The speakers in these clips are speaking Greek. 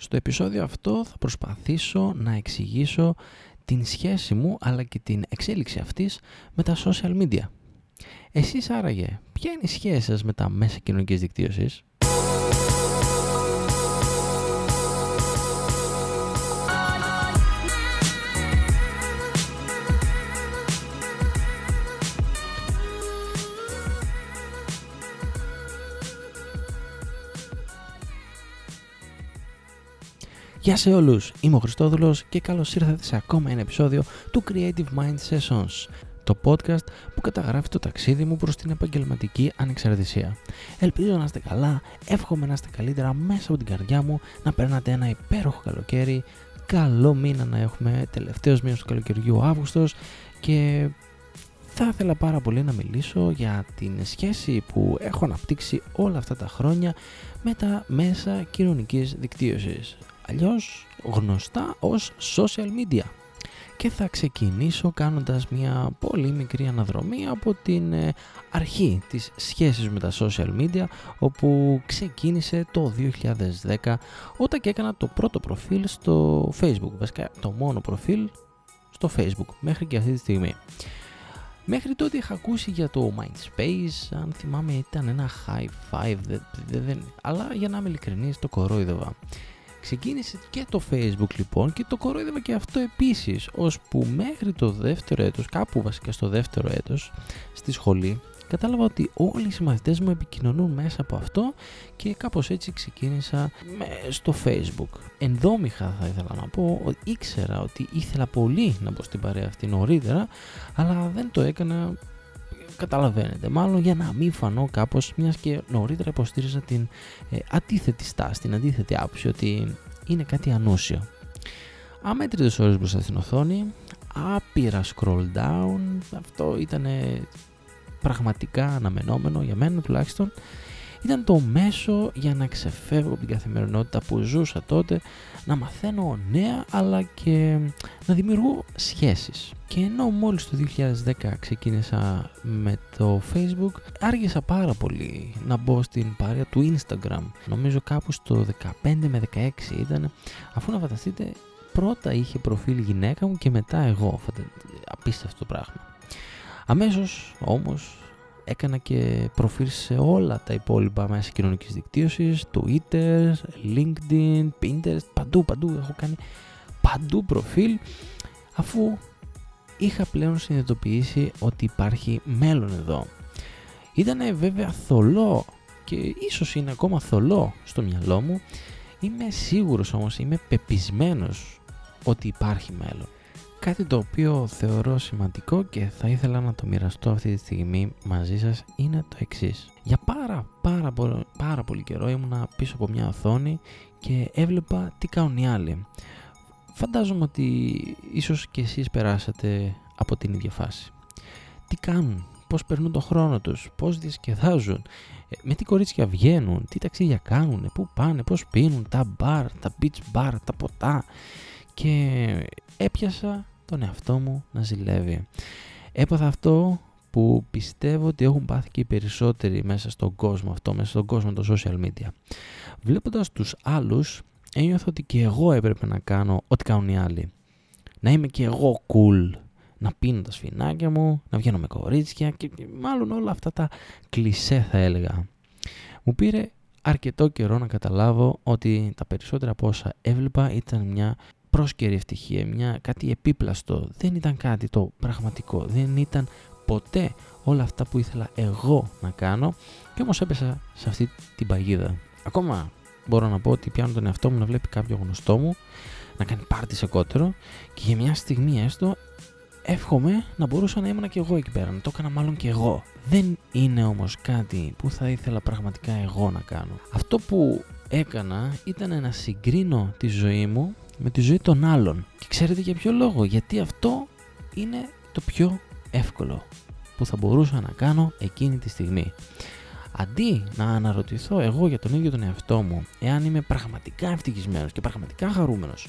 Στο επεισόδιο αυτό θα προσπαθήσω να εξηγήσω την σχέση μου αλλά και την εξέλιξη αυτής με τα social media. Εσείς άραγε, ποια είναι η σχέση σας με τα μέσα κοινωνικής δικτύωσης; Γεια σε όλους, είμαι ο Χριστόδουλος και καλώς ήρθατε σε ακόμα ένα επεισόδιο του Creative Mind Sessions, το podcast που καταγράφει το ταξίδι μου προς την επαγγελματική ανεξαρτησία. Ελπίζω να είστε καλά, εύχομαι να είστε καλύτερα μέσα από την καρδιά μου, να περνάτε ένα υπέροχο καλοκαίρι, καλό μήνα να έχουμε, τελευταίος μήνας του καλοκαιριού ο Αύγουστος. Και θα ήθελα πάρα πολύ να μιλήσω για την σχέση που έχω αναπτύξει όλα αυτά τα χρόνια με τα μέσα κοινωνικής δικτύωσης αλλιώς γνωστά ως social media. Και θα ξεκινήσω κάνοντας μια πολύ μικρή αναδρομή από την ε, αρχή της σχέσης με τα social media όπου ξεκίνησε το 2010 όταν και έκανα το πρώτο προφίλ στο facebook, βασικά το μόνο προφίλ στο facebook μέχρι και αυτή τη στιγμή. Μέχρι τότε είχα ακούσει για το Mindspace, αν θυμάμαι ήταν ένα high five, αλλά για να είμαι ειλικρινής το κορόιδευα. Ξεκίνησε και το facebook λοιπόν και το κορόιδευα και αυτό επίσης, ώσπου μέχρι το δεύτερο έτος, κάπου βασικά στο δεύτερο έτος, στη σχολή, κατάλαβα ότι όλοι οι συμμαθητές μου επικοινωνούν μέσα από αυτό και κάπως έτσι ξεκίνησα στο facebook. Ενδόμηχα θα ήθελα να πω ότι ήξερα ότι ήθελα πολύ να μπω στην παρέα αυτή νωρίτερα, αλλά δεν το έκανα καταλαβαίνετε. Μάλλον για να μην φανώ κάπως, μιας και νωρίτερα υποστήριζα την ε, αντίθετη στάση, την αντίθετη άποψη, ότι είναι κάτι ανούσιο. Αμέτρητες ώρες μπροστά στην οθόνη, άπειρα scroll down, αυτό ήταν πραγματικά αναμενόμενο για μένα τουλάχιστον ήταν το μέσο για να ξεφεύγω από την καθημερινότητα που ζούσα τότε, να μαθαίνω νέα αλλά και να δημιουργώ σχέσεις. Και ενώ μόλις το 2010 ξεκίνησα με το Facebook, άργησα πάρα πολύ να μπω στην παρέα του Instagram. Νομίζω κάπου στο 15 με 16 ήταν, αφού να φανταστείτε πρώτα είχε προφίλ γυναίκα μου και μετά εγώ. Απίστευτο πράγμα. Αμέσως όμως έκανα και προφίλ σε όλα τα υπόλοιπα μέσα κοινωνικής δικτύωσης, Twitter, LinkedIn, Pinterest, παντού, παντού, έχω κάνει παντού προφίλ, αφού είχα πλέον συνειδητοποιήσει ότι υπάρχει μέλλον εδώ. Ήτανε βέβαια θολό και ίσως είναι ακόμα θολό στο μυαλό μου, είμαι σίγουρος όμως, είμαι πεπισμένος ότι υπάρχει μέλλον. Κάτι το οποίο θεωρώ σημαντικό και θα ήθελα να το μοιραστώ αυτή τη στιγμή μαζί σας είναι το εξής. Για πάρα πάρα, πάρα πολύ καιρό ήμουνα πίσω από μια οθόνη και έβλεπα τι κάνουν οι άλλοι. Φαντάζομαι ότι ίσως και εσείς περάσατε από την ίδια φάση. Τι κάνουν, πώς περνούν το χρόνο τους, πώς διασκεδάζουν, ε, με τι κορίτσια βγαίνουν, τι ταξίδια κάνουν, πού πάνε, πώς πίνουν, τα μπαρ, τα beach bar, τα ποτά και έπιασα τον εαυτό μου να ζηλεύει. Έπαθα αυτό που πιστεύω ότι έχουν πάθει και οι περισσότεροι μέσα στον κόσμο αυτό, μέσα στον κόσμο των social media. Βλέποντας τους άλλους, ένιωθα ότι και εγώ έπρεπε να κάνω ό,τι κάνουν οι άλλοι. Να είμαι και εγώ cool, να πίνω τα σφινάκια μου, να βγαίνω με κορίτσια και μάλλον όλα αυτά τα κλισέ θα έλεγα. Μου πήρε αρκετό καιρό να καταλάβω ότι τα περισσότερα από όσα έβλεπα ήταν μια πρόσκαιρη ευτυχία, μια, κάτι επίπλαστο. Δεν ήταν κάτι το πραγματικό, δεν ήταν ποτέ όλα αυτά που ήθελα εγώ να κάνω και όμως έπεσα σε αυτή την παγίδα. Ακόμα μπορώ να πω ότι πιάνω τον εαυτό μου να βλέπει κάποιο γνωστό μου να κάνει πάρτι σε κότερο και για μια στιγμή έστω εύχομαι να μπορούσα να ήμουν και εγώ εκεί πέρα, να το έκανα μάλλον και εγώ. Δεν είναι όμως κάτι που θα ήθελα πραγματικά εγώ να κάνω. Αυτό που έκανα ήταν να συγκρίνω τη ζωή μου με τη ζωή των άλλων. Και ξέρετε για ποιο λόγο, γιατί αυτό είναι το πιο εύκολο που θα μπορούσα να κάνω εκείνη τη στιγμή. Αντί να αναρωτηθώ εγώ για τον ίδιο τον εαυτό μου, εάν είμαι πραγματικά ευτυχισμένος και πραγματικά χαρούμενος,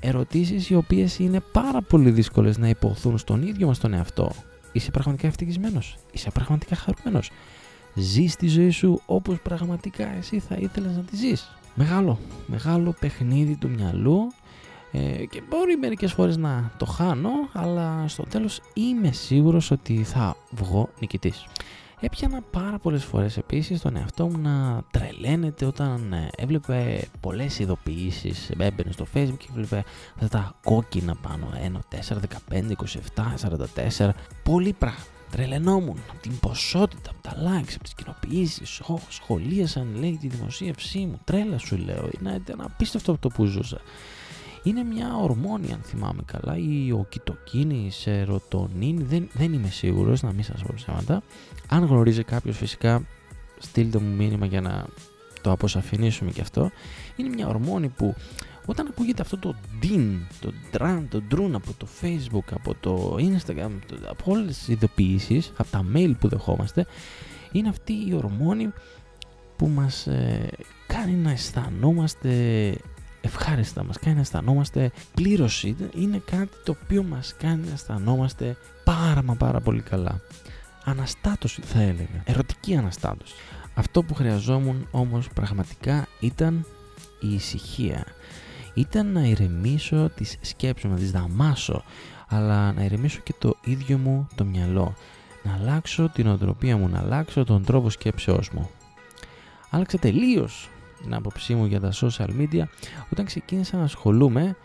ερωτήσεις οι οποίες είναι πάρα πολύ δύσκολες να υποθούν στον ίδιο μας τον εαυτό. Είσαι πραγματικά ευτυχισμένος, είσαι πραγματικά χαρούμενος, ζεις τη ζωή σου όπως πραγματικά εσύ θα ήθελες να τη ζεις; Μεγάλο, μεγάλο παιχνίδι του μυαλού ε, και μπορεί μερικές φορές να το χάνω, αλλά στο τέλος είμαι σίγουρος ότι θα βγω νικητής. Έπιανα πάρα πολλές φορές επίσης τον εαυτό μου να τρελαίνεται όταν ε, έβλεπε πολλές ειδοποιήσεις, έμπαινε στο facebook και έβλεπε αυτά τα κόκκινα πάνω, 1, 4, 15, 27, 44, πολύ πράγμα. Τρελαινόμουν από την ποσότητα, από τα likes, από τις κοινοποιήσεις, oh, σχολίασαν λέει τη δημοσίευσή μου, τρέλα σου λέω, είναι ένα απίστευτο αυτό που ζούσα. Είναι μια ορμόνη αν θυμάμαι καλά. Ή ο κυτοκίνη, η σερωτονίνη, δεν, δεν είμαι σίγουρος να μην σας πω ψέματα. Αν γνωρίζει κάποιος φυσικά στείλτε μου μήνυμα για να το αποσαφηνίσουμε και αυτό. Είναι μια ορμόνη που όταν ακούγεται αυτό το din, το dran, το drun από το facebook, από το instagram, από όλες τις ειδοποιήσεις, από τα mail που δεχόμαστε, είναι αυτή η ορμόνη που μας ε, κάνει να αισθανόμαστε ευχάριστα, μας κάνει να αισθανόμαστε πλήρωση, είναι κάτι το οποίο μας κάνει να αισθανόμαστε πάρα μα πάρα πολύ καλά. Αναστάτωση θα έλεγα, ερωτική αναστάτωση. Αυτό που χρειαζόμουν όμως πραγματικά ήταν η ησυχία. Ήταν να ηρεμήσω τις σκέψεις μου, να τις δαμάσω, αλλά να ηρεμήσω και το ίδιο μου το μυαλό. Να αλλάξω την οτροπία μου, να αλλάξω τον τρόπο σκέψεώς μου. Άλλαξε τελείως την άποψή μου για τα social media όταν ξεκίνησα να ασχολούμαι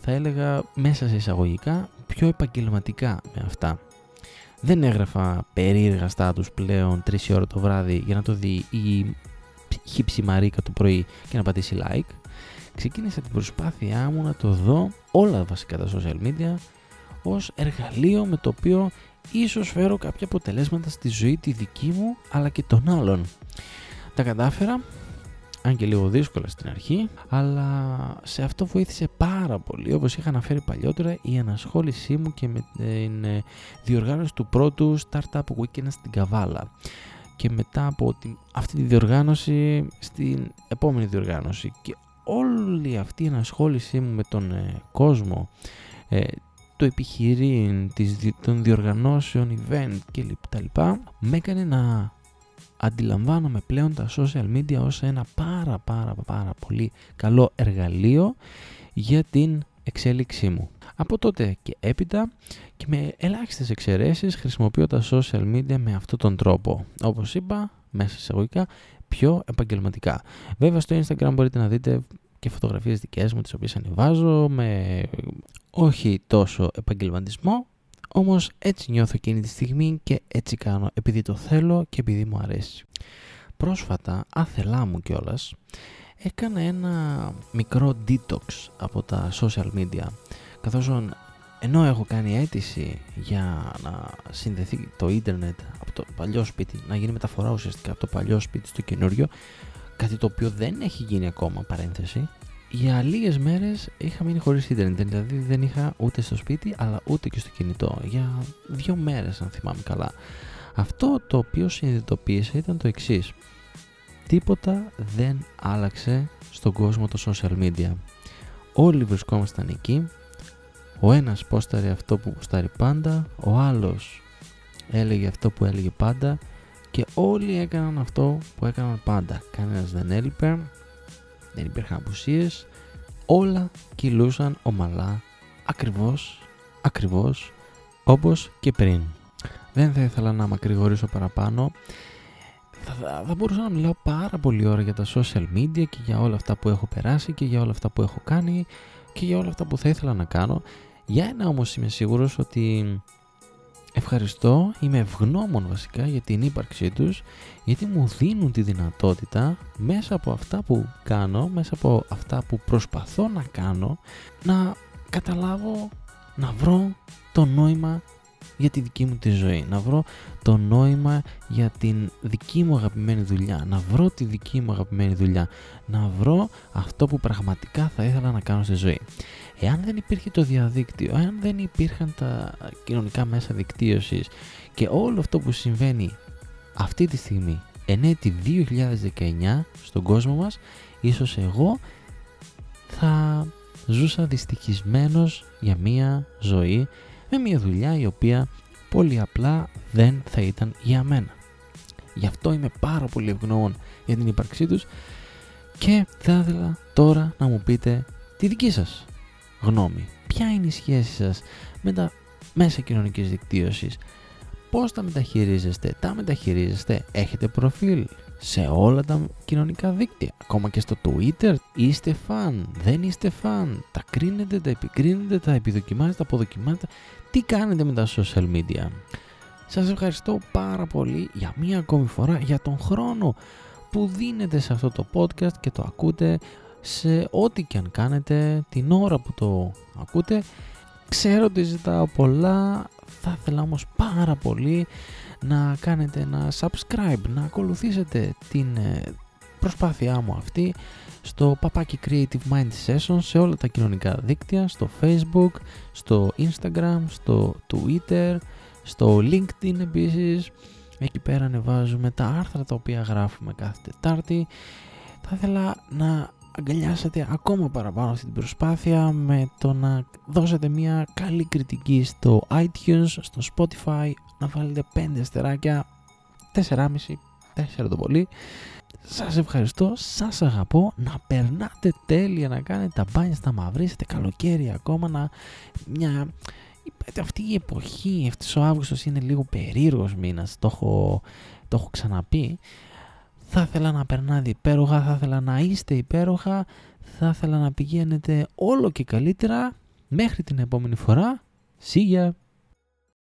θα έλεγα μέσα σε εισαγωγικά πιο επαγγελματικά με αυτά. Δεν έγραφα περίεργα στάτους πλέον 3 ώρα το βράδυ για να το δει η χύψη Μαρίκα το πρωί και να πατήσει like. Ξεκίνησα την προσπάθειά μου να το δω όλα βασικά τα social media ως εργαλείο με το οποίο ίσως φέρω κάποια αποτελέσματα στη ζωή τη δική μου αλλά και των άλλων. Τα κατάφερα αν και λίγο δύσκολα στην αρχή, αλλά σε αυτό βοήθησε πάρα πολύ, όπως είχα αναφέρει παλιότερα, η ανασχόλησή μου και με την ε, διοργάνωση του πρώτου Startup Weekend στην Καβάλα. Και μετά από την, αυτή τη διοργάνωση στην επόμενη διοργάνωση. Και όλη αυτή η ανασχόλησή μου με τον ε, κόσμο, ε, το επιχειρήν, των διοργανώσεων, event και λοιπά, με έκανε να αντιλαμβάνομαι πλέον τα social media ως ένα πάρα πάρα πάρα πολύ καλό εργαλείο για την εξέλιξή μου. Από τότε και έπειτα και με ελάχιστες εξαιρέσεις χρησιμοποιώ τα social media με αυτόν τον τρόπο. Όπως είπα, μέσα εισαγωγικά, πιο επαγγελματικά. Βέβαια στο Instagram μπορείτε να δείτε και φωτογραφίες δικές μου τις οποίες ανεβάζω με όχι τόσο επαγγελματισμό όμως έτσι νιώθω εκείνη τη στιγμή και έτσι κάνω επειδή το θέλω και επειδή μου αρέσει. Πρόσφατα, άθελά μου κιόλας, έκανα ένα μικρό detox από τα social media καθώς ενώ έχω κάνει αίτηση για να συνδεθεί το ίντερνετ από το παλιό σπίτι, να γίνει μεταφορά ουσιαστικά από το παλιό σπίτι στο καινούριο, κάτι το οποίο δεν έχει γίνει ακόμα παρένθεση, για λίγες μέρες είχα μείνει χωρίς ίντερνετ. Δηλαδή δεν είχα ούτε στο σπίτι αλλά ούτε και στο κινητό. Για δύο μέρες, αν θυμάμαι καλά. Αυτό το οποίο συνειδητοποίησα ήταν το εξής. Τίποτα δεν άλλαξε στον κόσμο το social media. Όλοι βρισκόμασταν εκεί. Ο ένας πόσταρε αυτό που ποστάρει πάντα, ο άλλος έλεγε αυτό που έλεγε πάντα και όλοι έκαναν αυτό που έκαναν πάντα. Κανένας δεν έλειπε, δεν υπήρχαν απουσίες, όλα κυλούσαν ομαλά, ακριβώς, ακριβώς, όπως και πριν. Δεν θα ήθελα να μακρηγορήσω παραπάνω, θα, θα μπορούσα να μιλάω πάρα πολύ ώρα για τα social media και για όλα αυτά που έχω περάσει και για όλα αυτά που έχω κάνει και για όλα αυτά που θα ήθελα να κάνω. Για ένα όμως είμαι σίγουρος ότι ευχαριστώ, είμαι ευγνώμων βασικά για την ύπαρξή τους γιατί μου δίνουν τη δυνατότητα μέσα από αυτά που κάνω, μέσα από αυτά που προσπαθώ να κάνω να καταλάβω, να βρω το νόημα για τη δική μου τη ζωή, να βρω το νόημα για την δική μου αγαπημένη δουλειά, να βρω τη δική μου αγαπημένη δουλειά, να βρω αυτό που πραγματικά θα ήθελα να κάνω στη ζωή. Εάν δεν υπήρχε το διαδίκτυο, εάν δεν υπήρχαν τα κοινωνικά μέσα δικτύωσης και όλο αυτό που συμβαίνει αυτή τη στιγμή, εν έτη 2019 στον κόσμο μας, ίσως εγώ θα ζούσα δυστυχισμένος για μία ζωή με μία δουλειά η οποία πολύ απλά δεν θα ήταν για μένα. Γι' αυτό είμαι πάρα πολύ ευγνώμων για την ύπαρξή τους Και θα ήθελα τώρα να μου πείτε τη δική σας γνώμη. Ποια είναι η σχέση σας με τα μέσα κοινωνικής δικτύωσης; Πώς τα μεταχειρίζεστε, τα μεταχειρίζεστε, έχετε προφίλ; Σε όλα τα κοινωνικά δίκτυα. Ακόμα και στο Twitter είστε φαν, δεν είστε φαν, τα κρίνετε, τα επικρίνετε, τα επιδοκιμάζετε, τα αποδοκιμάζετε. Τι κάνετε με τα social media; Σας ευχαριστώ πάρα πολύ για μία ακόμη φορά για τον χρόνο που δίνετε σε αυτό το podcast και το ακούτε σε ό,τι και αν κάνετε την ώρα που το ακούτε. Ξέρω ότι ζητάω πολλά, θα ήθελα όμως πάρα πολύ να κάνετε ένα subscribe, να ακολουθήσετε την ε, προσπάθειά μου αυτή στο παπάκι Creative Mind Session σε όλα τα κοινωνικά δίκτυα, στο Facebook, στο Instagram, στο Twitter, στο LinkedIn επίσης. Εκεί πέρα ανεβάζουμε τα άρθρα τα οποία γράφουμε κάθε Τετάρτη. Θα ήθελα να αγκαλιάσετε ακόμα παραπάνω αυτή την προσπάθεια με το να δώσετε μια καλή κριτική στο iTunes, στο Spotify, να βάλετε 5 αστεράκια, 4,5, 4 το πολύ. Σας ευχαριστώ, σας αγαπώ, να περνάτε τέλεια, να κάνετε τα μπάνια στα μαυρίσετε καλοκαίρι ακόμα, να μια... Αυτή η εποχή, αυτός ο Αύγουστος είναι λίγο περίεργος μήνας, το έχω, το έχω ξαναπεί. Θα ήθελα να περνάτε υπέροχα, θα ήθελα να είστε υπέροχα, θα ήθελα να πηγαίνετε όλο και καλύτερα. Μέχρι την επόμενη φορά. See ya!